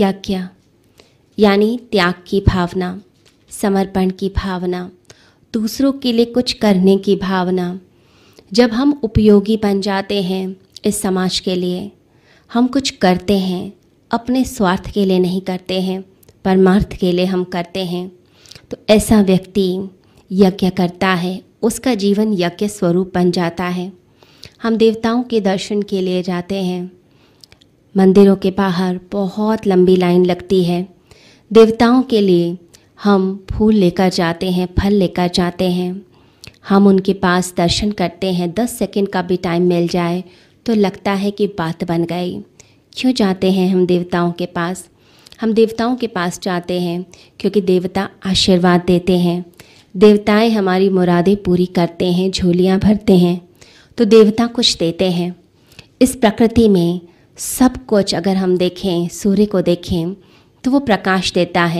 यज्ञ, यानी त्याग की भावना, समर्पण की भावना, दूसरों के लिए कुछ करने की भावना। जब हम उपयोगी बन जाते हैं इस समाज के लिए, हम कुछ करते हैं, अपने स्वार्थ के लिए नहीं करते हैं, परमार्थ के लिए हम करते हैं तो ऐसा व्यक्ति यज्ञ करता है, उसका जीवन यज्ञ स्वरूप बन जाता है। हम देवताओं के दर्शन के लिए जाते हैं मंदिरों के बाहर बहुत लंबी लाइन लगती है। देवताओं के लिए हम फूल लेकर जाते हैं, फल लेकर जाते हैं। हम उनके पास दर्शन करते हैं। दस सेकंड का भी टाइम मिल जाए तो लगता है कि बात बन गई। क्यों जाते हैं हम देवताओं के पास? हम देवताओं के पास जाते हैं क्योंकि देवता आशीर्वाद देते हैं। देवताएँ हमारी मुरादें पूरी करते हैं, झोलियाँ भरते हैं तो देवता कुछ देते हैं। इस प्रकृति में सब कुछ अगर हम देखें सूर्य को देखें तो वो प्रकाश देता है।